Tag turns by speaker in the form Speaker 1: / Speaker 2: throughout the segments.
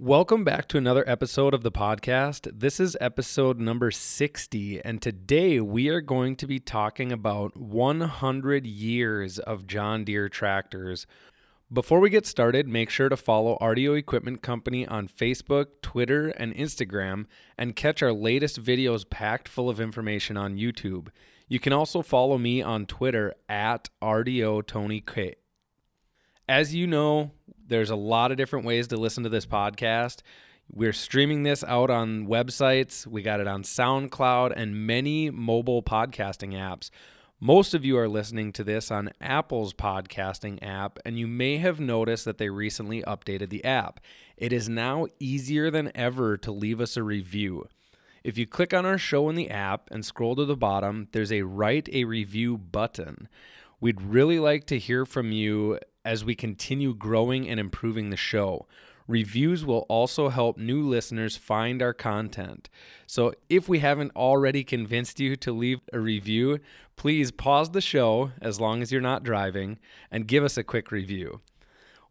Speaker 1: Welcome back to another episode of the podcast. This is episode number 60, and today we are going to be talking about 100 years of John Deere tractors. Before we get started, make sure to follow RDO Equipment Company on Facebook, Twitter, and Instagram, and catch our latest videos packed full of information on YouTube. You can also follow me on Twitter at RDO Tony K. As you know, there's a lot of different ways to listen to this podcast. We're streaming this out on websites. We got it on SoundCloud and many mobile podcasting apps. Most of you are listening to this on Apple's podcasting app, and you may have noticed that they recently updated the app. It is now easier than ever to leave us a review. If you click on our show in the app and scroll to the bottom, there's a write a review button. We'd really like to hear from you as we continue growing and improving the show. Reviews will also help new listeners find our content. So, if we haven't already convinced you to leave a review, please pause the show as long as you're not driving and give us a quick review.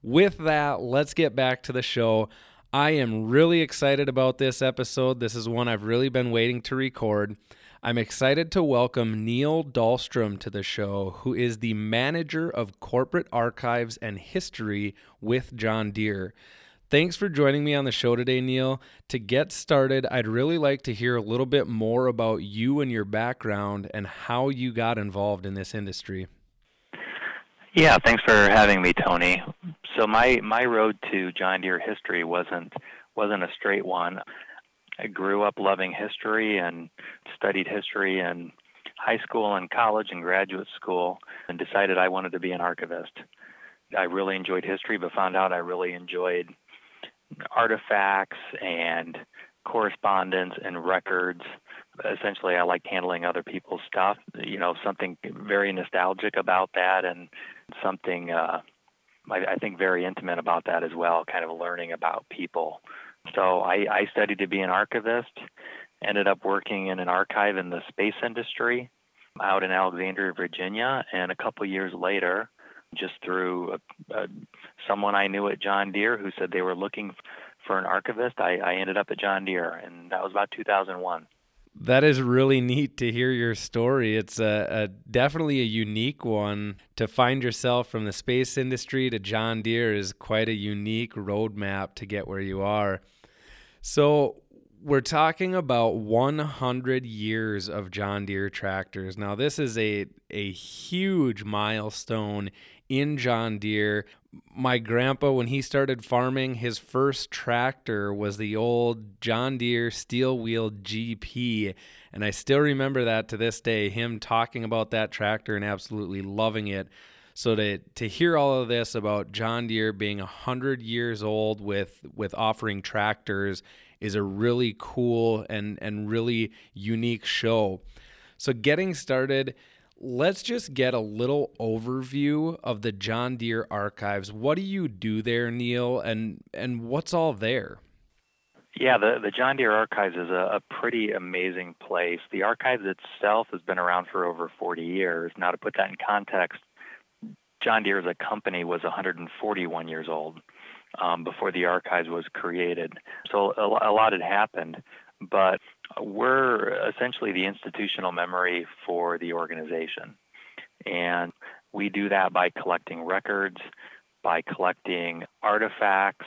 Speaker 1: With that, let's get back to the show. I am really excited about this episode. This is one I've really been waiting to record. I'm excited to welcome Neil Dahlstrom to the show, who is the manager of corporate archives and history with John Deere. Thanks for joining me on the show today, Neil. To get started, I'd really like to hear a little bit more about you and your background and how you got involved in this industry.
Speaker 2: Yeah, thanks for having me, Tony. So my my road to John Deere history wasn't wasn't a straight one. I grew up loving history and studied history in high school and college and graduate school and decided I wanted to be an archivist. I really enjoyed history, but found out I really enjoyed artifacts and correspondence and records. Essentially, I liked handling other people's stuff. You know, something very nostalgic about that, and something uh, I, I think very intimate about that as well. Kind of learning about people so I, I studied to be an archivist, ended up working in an archive in the space industry out in Alexandria, Virginia, and a couple years later, just through a, a, someone I knew at John Deere who said they were looking for an archivist, I, I ended up at John Deere, and that was about 2001.
Speaker 1: That is really neat to hear your story. It's a, a, definitely a unique one. To find yourself from the space industry to John Deere is quite a unique roadmap to get where you are. So we're talking about 100 years of John Deere tractors. Now this is a a huge milestone in John Deere. My grandpa when he started farming, his first tractor was the old John Deere steel wheel GP, and I still remember that to this day him talking about that tractor and absolutely loving it. So to to hear all of this about John Deere being hundred years old with with offering tractors is a really cool and and really unique show. So getting started, let's just get a little overview of the John Deere archives. What do you do there, Neil, and and what's all there?
Speaker 2: Yeah, the, the John Deere Archives is a, a pretty amazing place. The archives itself has been around for over 40 years. Now, to put that in context, John Deere as a company was 141 years old um, before the archives was created. So a, a lot had happened, but we're essentially the institutional memory for the organization. And we do that by collecting records, by collecting artifacts,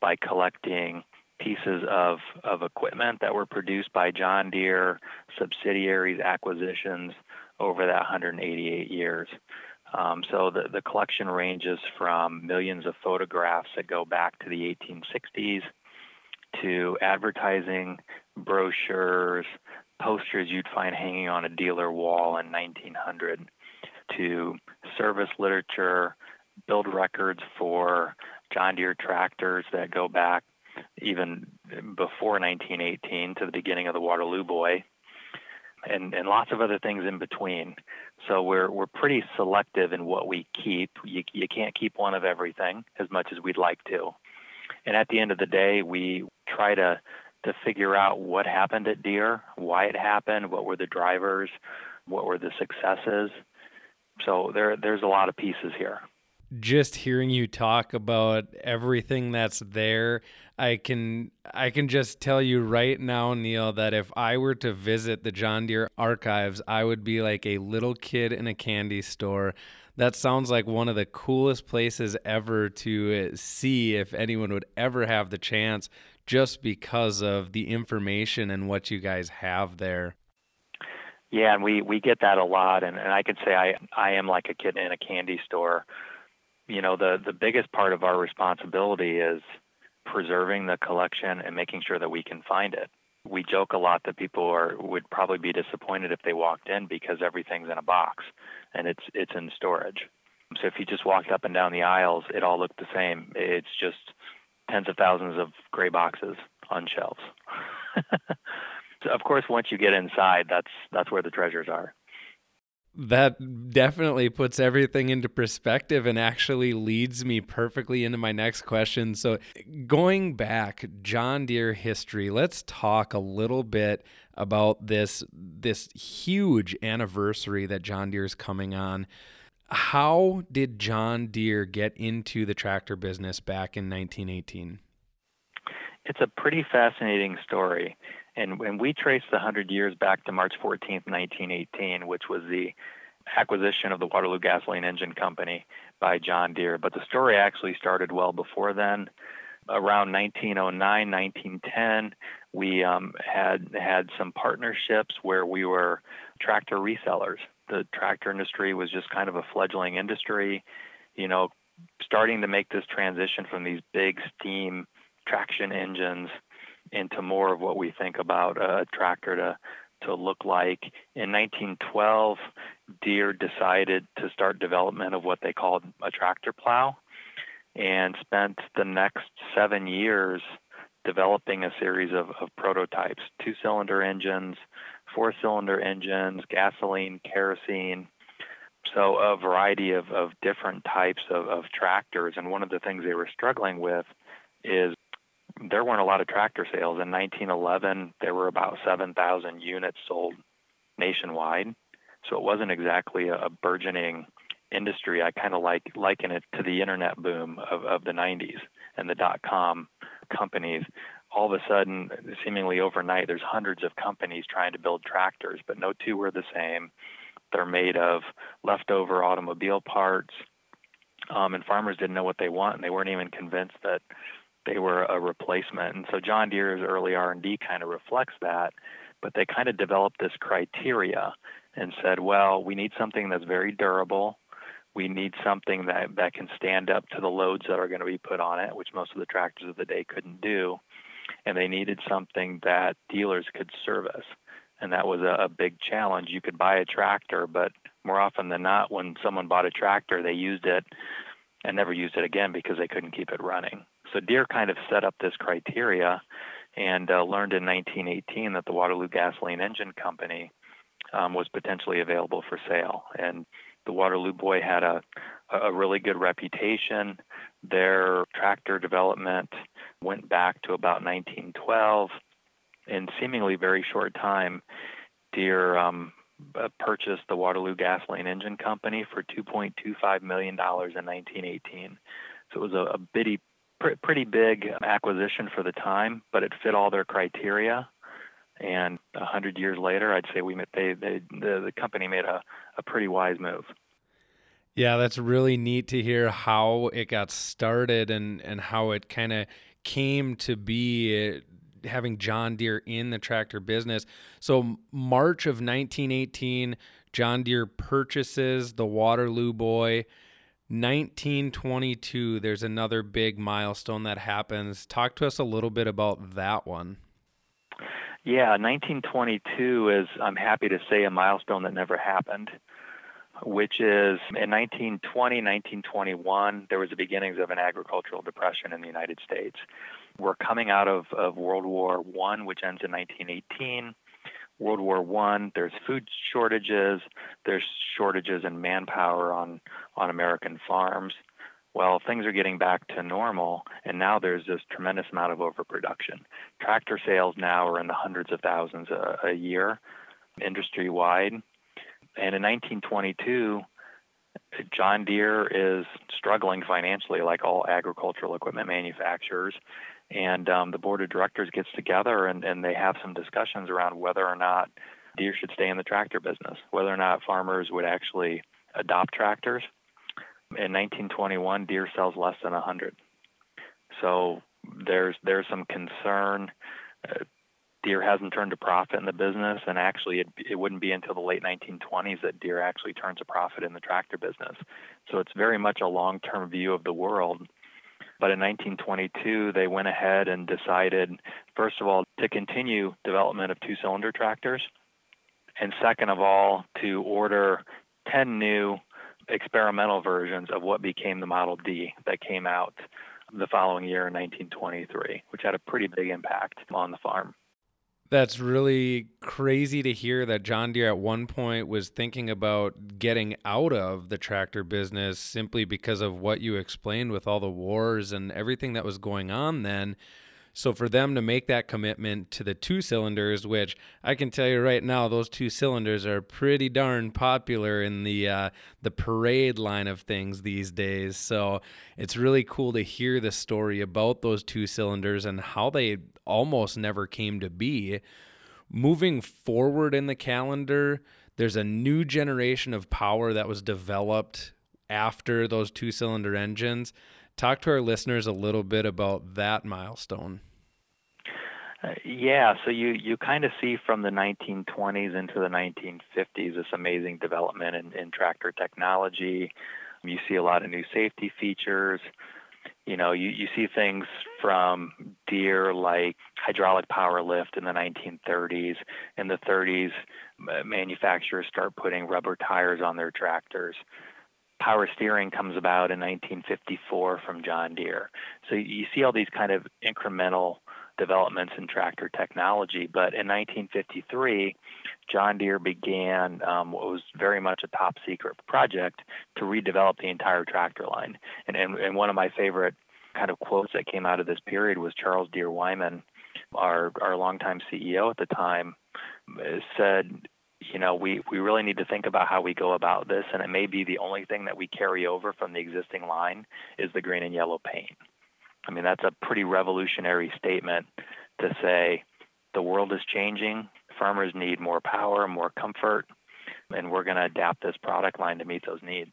Speaker 2: by collecting pieces of, of equipment that were produced by John Deere, subsidiaries, acquisitions over that 188 years. Um, so the, the collection ranges from millions of photographs that go back to the 1860s to advertising, brochures, posters you'd find hanging on a dealer wall in 1900 to service literature, build records for John Deere tractors that go back even before 1918 to the beginning of the Waterloo Boy, and, and lots of other things in between. So we're we're pretty selective in what we keep. You you can't keep one of everything as much as we'd like to. And at the end of the day, we try to to figure out what happened at Deere, why it happened, what were the drivers, what were the successes. So there there's a lot of pieces here
Speaker 1: just hearing you talk about everything that's there i can i can just tell you right now neil that if i were to visit the john deere archives i would be like a little kid in a candy store. That sounds like one of the coolest places ever to see if anyone would ever have the chance just because of the information and what you guys have there.
Speaker 2: Yeah, and we we get that a lot, and, and I can say I I am like a kid in a candy store you know, the, the biggest part of our responsibility is preserving the collection and making sure that we can find it. We joke a lot that people are would probably be disappointed if they walked in because everything's in a box and it's it's in storage. So if you just walked up and down the aisles, it all looked the same. It's just tens of thousands of gray boxes on shelves. so of course, once you get inside, that's that's where the treasures are
Speaker 1: that definitely puts everything into perspective and actually leads me perfectly into my next question. So, going back John Deere history, let's talk a little bit about this this huge anniversary that John Deere is coming on. How did John Deere get into the tractor business back in 1918?
Speaker 2: It's a pretty fascinating story. And when we trace the 100 years back to March 14th, 1918, which was the acquisition of the Waterloo Gasoline Engine Company by John Deere. But the story actually started well before then. Around 1909, 1910, we um, had had some partnerships where we were tractor resellers. The tractor industry was just kind of a fledgling industry, you know, starting to make this transition from these big steam traction engines into more of what we think about a tractor to to look like. In 1912, Deere decided to start development of what they called a tractor plow and spent the next seven years developing a series of, of prototypes two cylinder engines, four cylinder engines, gasoline, kerosene. So, a variety of, of different types of, of tractors. And one of the things they were struggling with is there weren't a lot of tractor sales. In 1911, there were about 7,000 units sold nationwide. So it wasn't exactly a, a burgeoning industry. I kind of like liken it to the internet boom of, of the 90s and the dot com companies. All of a sudden, seemingly overnight, there's hundreds of companies trying to build tractors, but no two are the same. They're made of leftover automobile parts, um, and farmers didn't know what they want, and they weren't even convinced that they were a replacement. And so John Deere's early R&D kind of reflects that, but they kind of developed this criteria and said, well, we need something that's very durable. We need something that, that can stand up to the loads that are going to be put on it, which most of the tractors of the day couldn't do. And they needed something that dealers could service. And that was a, a big challenge. You could buy a tractor, but more often than not, when someone bought a tractor, they used it and never used it again because they couldn't keep it running. So Deere kind of set up this criteria and uh, learned in 1918 that the Waterloo Gasoline Engine Company um, was potentially available for sale. And the Waterloo Boy had a, a really good reputation. Their tractor development went back to about 1912. In seemingly very short time, Deere um, uh, purchased the Waterloo Gasoline Engine Company for $2.25 million in 1918. So it was a, a bitty pr- pretty big acquisition for the time, but it fit all their criteria. And a hundred years later, I'd say we they, they the, the company made a, a pretty wise move.
Speaker 1: Yeah, that's really neat to hear how it got started and and how it kind of came to be uh, having John Deere in the tractor business. So March of 1918, John Deere purchases the Waterloo Boy 1922, there's another big milestone that happens. Talk to us a little bit about that one.
Speaker 2: Yeah, 1922 is, I'm happy to say, a milestone that never happened. which is in 1920, 1921, there was the beginnings of an agricultural depression in the United States. We're coming out of, of World War One, which ends in 1918. World War One, there's food shortages, there's shortages in manpower on on American farms. Well, things are getting back to normal, and now there's this tremendous amount of overproduction. Tractor sales now are in the hundreds of thousands a, a year, industry wide. And in 1922, John Deere is struggling financially, like all agricultural equipment manufacturers. And um, the board of directors gets together and, and they have some discussions around whether or not Deere should stay in the tractor business, whether or not farmers would actually adopt tractors. In 1921, Deere sells less than 100. So there's there's some concern. Uh, Deere hasn't turned a profit in the business, and actually, it, it wouldn't be until the late 1920s that Deere actually turns a profit in the tractor business. So it's very much a long-term view of the world. But in 1922, they went ahead and decided, first of all, to continue development of two-cylinder tractors, and second of all, to order 10 new experimental versions of what became the Model D that came out the following year in 1923, which had a pretty big impact on the farm.
Speaker 1: That's really crazy to hear that John Deere at one point was thinking about getting out of the tractor business simply because of what you explained with all the wars and everything that was going on then. So for them to make that commitment to the two cylinders, which I can tell you right now, those two cylinders are pretty darn popular in the uh, the parade line of things these days. So it's really cool to hear the story about those two cylinders and how they almost never came to be. Moving forward in the calendar, there's a new generation of power that was developed after those two cylinder engines Talk to our listeners a little bit about that milestone.
Speaker 2: Uh, yeah, so you, you kind of see from the 1920s into the 1950s this amazing development in, in tractor technology. You see a lot of new safety features. You know, you, you see things from Deere like hydraulic power lift in the 1930s. In the 30s, manufacturers start putting rubber tires on their tractors power steering comes about in 1954 from John Deere. So you see all these kind of incremental developments in tractor technology. But in 1953, John Deere began um, what was very much a top secret project to redevelop the entire tractor line. And, and, and one of my favorite kind of quotes that came out of this period was Charles Deere Wiman, our, our longtime CEO at the time, said, you know, we, we really need to think about how we go about this, and it may be the only thing that we carry over from the existing line is the green and yellow paint. I mean, that's a pretty revolutionary statement to say the world is changing, farmers need more power, more comfort, and we're going to adapt this product line to meet those needs.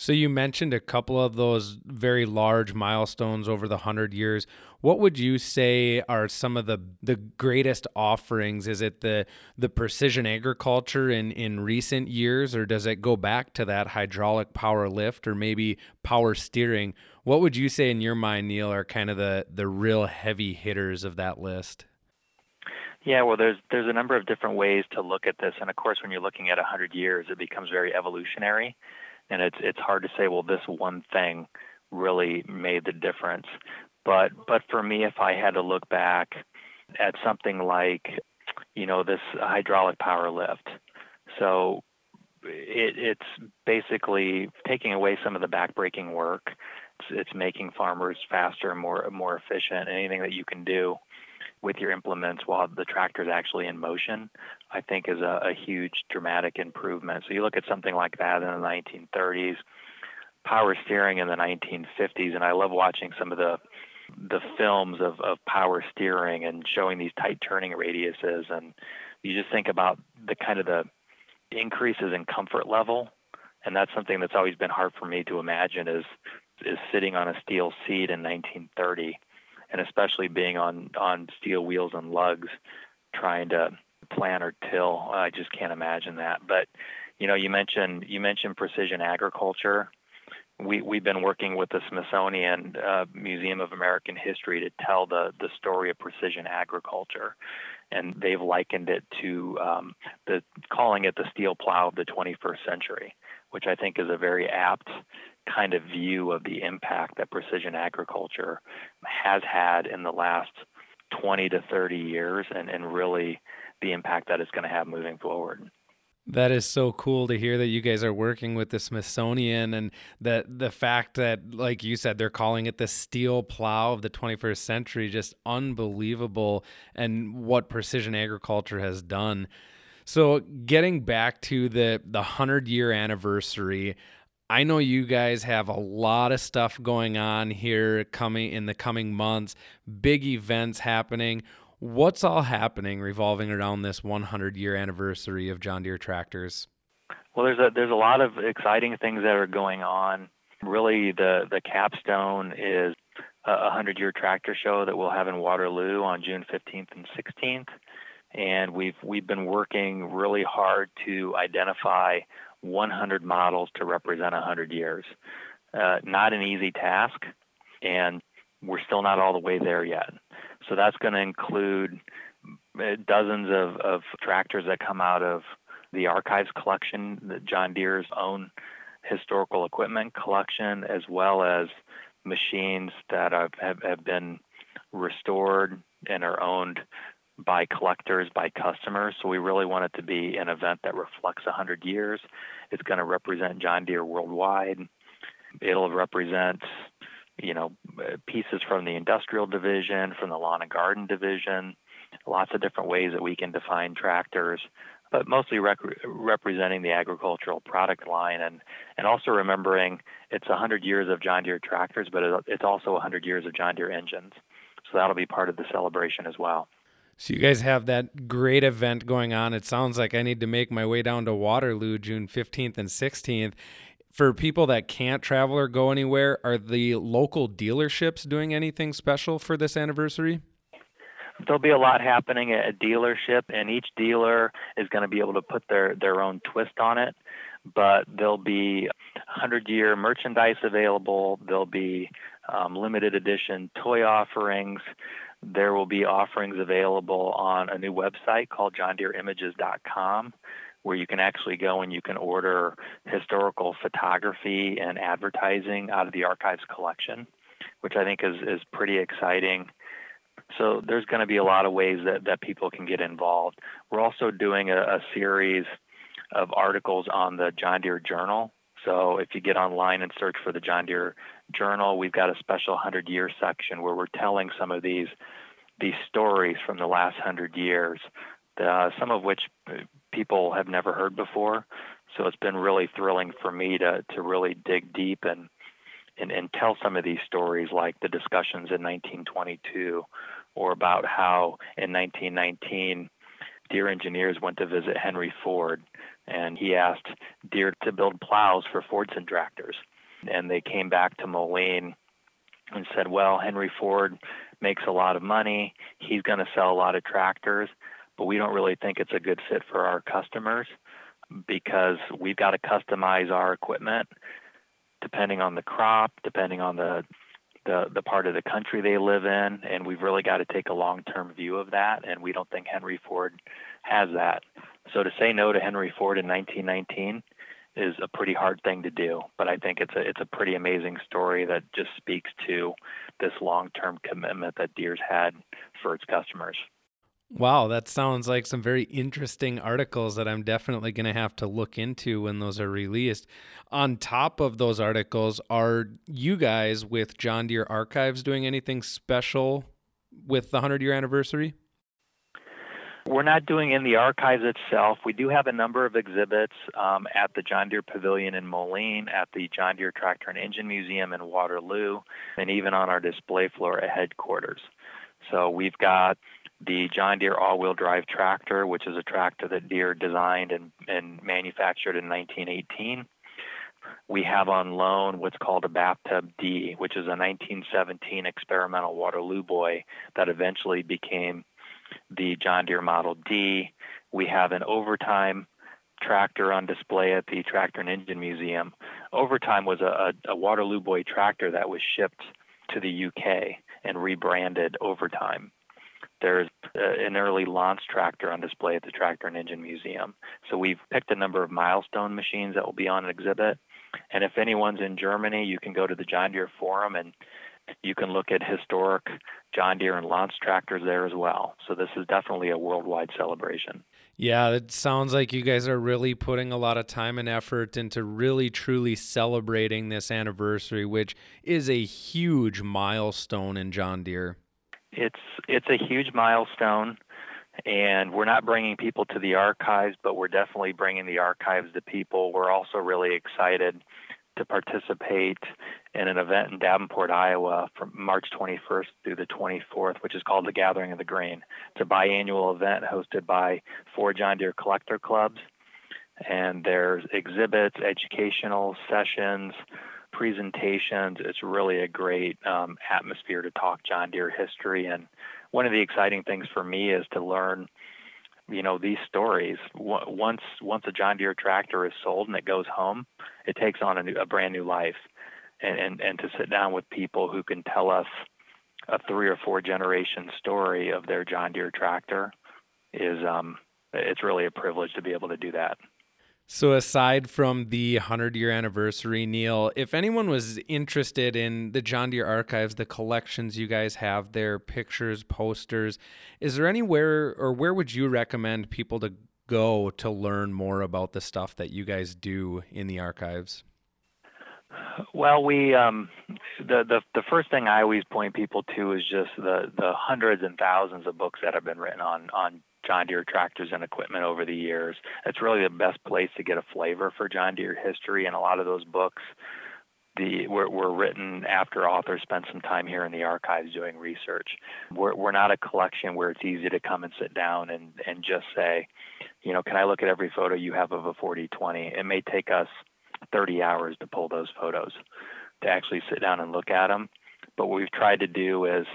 Speaker 1: So you mentioned a couple of those very large milestones over the 100 years. What would you say are some of the the greatest offerings? Is it the the precision agriculture in in recent years or does it go back to that hydraulic power lift or maybe power steering? What would you say in your mind, Neil, are kind of the the real heavy hitters of that list?
Speaker 2: Yeah, well, there's there's a number of different ways to look at this, and of course, when you're looking at 100 years, it becomes very evolutionary and it's it's hard to say well this one thing really made the difference. But but for me if i had to look back at something like you know this hydraulic power lift. So it, it's basically taking away some of the backbreaking work. It's, it's making farmers faster and more more efficient anything that you can do with your implements while the tractor is actually in motion, I think is a, a huge dramatic improvement. So you look at something like that in the 1930s, power steering in the 1950s, and I love watching some of the the films of, of power steering and showing these tight turning radiuses and you just think about the kind of the increases in comfort level and that's something that's always been hard for me to imagine is is sitting on a steel seat in 1930 and especially being on on steel wheels and lugs, trying to plant or till. I just can't imagine that. But you know, you mentioned you mentioned precision agriculture. We we've been working with the Smithsonian uh, Museum of American History to tell the the story of precision agriculture, and they've likened it to um, the calling it the steel plow of the 21st century which I think is a very apt kind of view of the impact that precision agriculture has had in the last 20 to 30 years and, and really the impact that it's going to have moving forward.
Speaker 1: That is so cool to hear that you guys are working with the Smithsonian and that the fact that, like you said, they're calling it the steel plow of the 21st century, just unbelievable, and what precision agriculture has done. So, getting back to the the hundred year anniversary, I know you guys have a lot of stuff going on here coming in the coming months, big events happening what's all happening revolving around this 100 year anniversary of John Deere tractors?
Speaker 2: Well, there's a there's a lot of exciting things that are going on. Really, the the capstone is a 100 year tractor show that we'll have in Waterloo on June 15th and 16th. And we've we've been working really hard to identify 100 models to represent 100 years. Uh, not an easy task, and we're still not all the way there yet. So that's going to include uh, dozens of, of tractors that come out of the archives collection, the John Deere's own historical equipment collection, as well as machines that have, have, have been restored and are owned by collectors, by customers. So we really want it to be an event that reflects 100 years. It's going to represent John Deere worldwide. It'll represent you know, pieces from the industrial division, from the lawn and garden division, lots of different ways that we can define tractors, but mostly rec- representing the agricultural product line and, and also remembering it's 100 years of John Deere tractors, but it's also 100 years of John Deere engines. So that'll be part of the celebration as well.
Speaker 1: So you guys have that great event going on. It sounds like I need to make my way down to Waterloo June 15th and 16th for people that can't travel or go anywhere, are the local dealerships doing anything special for this anniversary?
Speaker 2: There'll be a lot happening at a dealership, and each dealer is going to be able to put their, their own twist on it. But there'll be 100 year merchandise available, there'll be um, limited edition toy offerings. There will be offerings available on a new website called johndeereimages.com where you can actually go and you can order historical photography and advertising out of the archives collection, which I think is, is pretty exciting. So there's going to be a lot of ways that, that people can get involved. We're also doing a, a series of articles on the John Deere Journal. So if you get online and search for the John Deere Journal, we've got a special 100 year section where we're telling some of these these stories from the last 100 years, uh, some of which people have never heard before. So it's been really thrilling for me to to really dig deep and and, and tell some of these stories, like the discussions in 1922, or about how in 1919 Deere engineers went to visit Henry Ford, and he asked Deere to build plows for Fordson tractors, and they came back to Moline and said, "Well, Henry Ford makes a lot of money. He's going to sell a lot of tractors." but we don't really think it's a good fit for our customers because we've got to customize our equipment depending on the crop, depending on the the, the part of the country they live in, and we've really got to take a long-term view of that, and we don't think Henry Ford has that. So to say no to Henry Ford in 1919 is a pretty hard thing to do, but I think it's a it's a pretty amazing story that just speaks to this long-term commitment that Deere's had for its customers.
Speaker 1: Wow, that sounds like some very interesting articles that I'm definitely going to have to look into when those are released. On top of those articles, are you guys with John Deere Archives doing anything special with the 100 year anniversary?
Speaker 2: We're not doing in the archives itself. We do have a number of exhibits um, at the John Deere Pavilion in Moline, at the John Deere Tractor and Engine Museum in Waterloo, and even on our display floor at headquarters. So we've got the John Deere all-wheel drive tractor, which is a tractor that Deere designed and, and manufactured in 1918. We have on loan what's called a Bathtub D, which is a 1917 experimental Waterloo boy that eventually became the John Deere Model D. We have an overtime tractor on display at the Tractor and Engine Museum. Overtime was a, a, a Waterloo boy tractor that was shipped to the UK and rebranded Overtime. there's uh, an early Lanz tractor on display at the Tractor and Engine Museum. So we've picked a number of milestone machines that will be on an exhibit. And if anyone's in Germany, you can go to the John Deere Forum and you can look at historic John Deere and Lanz tractors there as well. So this is definitely a worldwide celebration.
Speaker 1: Yeah, it sounds like you guys are really putting a lot of time and effort into really truly celebrating this anniversary, which is a huge milestone in John Deere.
Speaker 2: It's it's a huge milestone and we're not bringing people to the archives, but we're definitely bringing the archives to people. We're also really excited to participate in an event in Davenport, Iowa from March 21st through the 24th, which is called the Gathering of the Green. It's a biannual event hosted by four John Deere collector clubs. And there's exhibits, educational sessions, presentations. It's really a great um, atmosphere to talk John Deere history. And one of the exciting things for me is to learn you know these stories. Once once a John Deere tractor is sold and it goes home it takes on a, new, a brand new life. And, and and to sit down with people who can tell us a three or four generation story of their John Deere tractor is um it's really a privilege to be able to do that
Speaker 1: so, aside from the 100 year anniversary, Neil, if anyone was interested in the John Deere archives, the collections you guys have there, pictures, posters, is there anywhere or where would you recommend people to go to learn more about the stuff that you guys do in the archives?
Speaker 2: Well, we um, the, the the first thing I always point people to is just the the hundreds and thousands of books that have been written on on John Deere tractors and equipment over the years. It's really the best place to get a flavor for John Deere history, and a lot of those books the, were, were written after authors spent some time here in the archives doing research. We're, we're not a collection where it's easy to come and sit down and, and just say, you know, can I look at every photo you have of a 4020? It may take us 30 hours to pull those photos to actually sit down and look at them. But what we've tried to do is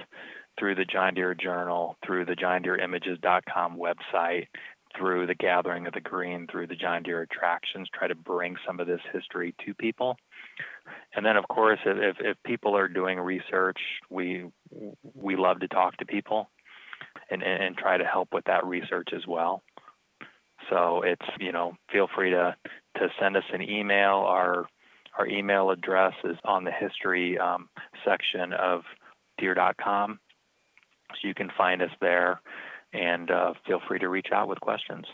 Speaker 2: through the John Deere Journal, through the John Deere Images.com website, through the Gathering of the Green, through the John Deere attractions, try to bring some of this history to people. And then, of course, if, if people are doing research, we we love to talk to people and, and try to help with that research as well. So it's you know feel free to to send us an email. Our our email address is on the history um, section of Deere.com. So you can find us there and uh, feel free to reach out with questions.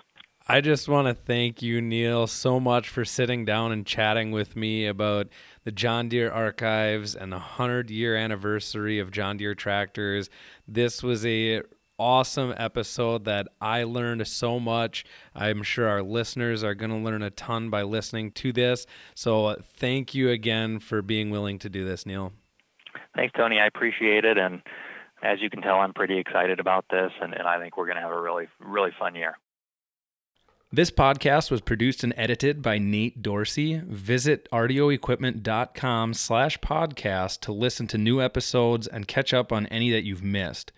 Speaker 1: I just want to thank you, Neil, so much for sitting down and chatting with me about the John Deere archives and the 100 year anniversary of John Deere tractors. This was a awesome episode that I learned so much. I'm sure our listeners are going to learn a ton by listening to this. So thank you again for being willing to do this, Neil.
Speaker 2: Thanks, Tony. I appreciate it. And as you can tell, I'm pretty excited about this, and, and I think we're going to have a really, really fun year.
Speaker 1: This podcast was produced and edited by Nate Dorsey. Visit rdoequipment.com slash podcast to listen to new episodes and catch up on any that you've missed.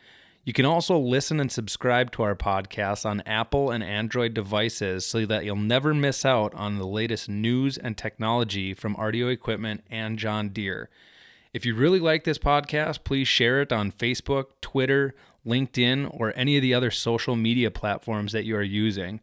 Speaker 1: You can also listen and subscribe to our podcast on Apple and Android devices so that you'll never miss out on the latest news and technology from RDO Equipment and John Deere. If you really like this podcast, please share it on Facebook, Twitter, LinkedIn, or any of the other social media platforms that you are using.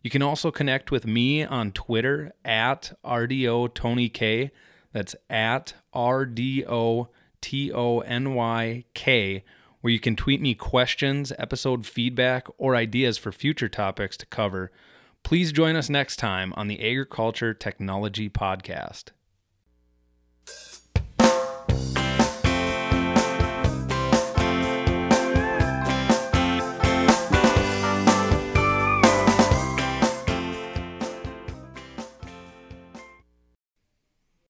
Speaker 1: You can also connect with me on Twitter at RDO Tony K. That's at R D O T O N Y K, where you can tweet me questions, episode feedback, or ideas for future topics to cover. Please join us next time on the Agriculture Technology Podcast.